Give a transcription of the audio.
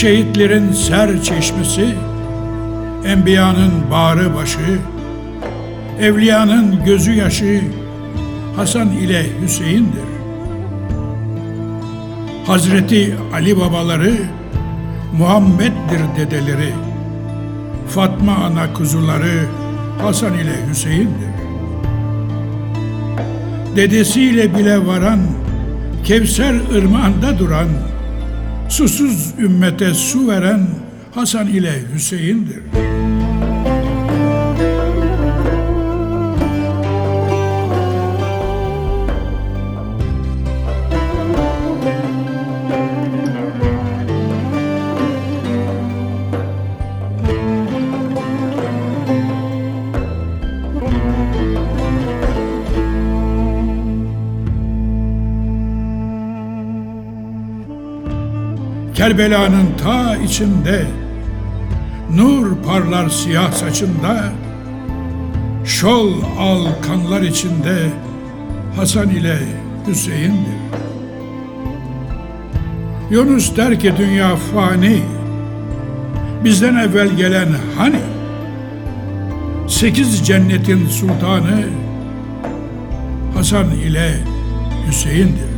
Şehitlerin ser çeşmesi, enbiyanın bağrı başı, evliyanın gözü yaşı Hasan ile Hüseyin'dir. Hazreti Ali babaları, Muhammed'dir dedeleri. Fatma ana kuzuları Hasan ile Hüseyin'dir. Dedesiyle bile varan, Kevser ırmağında duran, susuz ümmete su veren Hasan ile Hüseyin'dir. Kerbela'nın ta içinde Nur parlar siyah saçında Şol al kanlar içinde Hasan ile Hüseyin'dir. Yunus der ki dünya fani Bizden evvel gelen hani Sekiz cennetin sultanı Hasan ile Hüseyin'dir.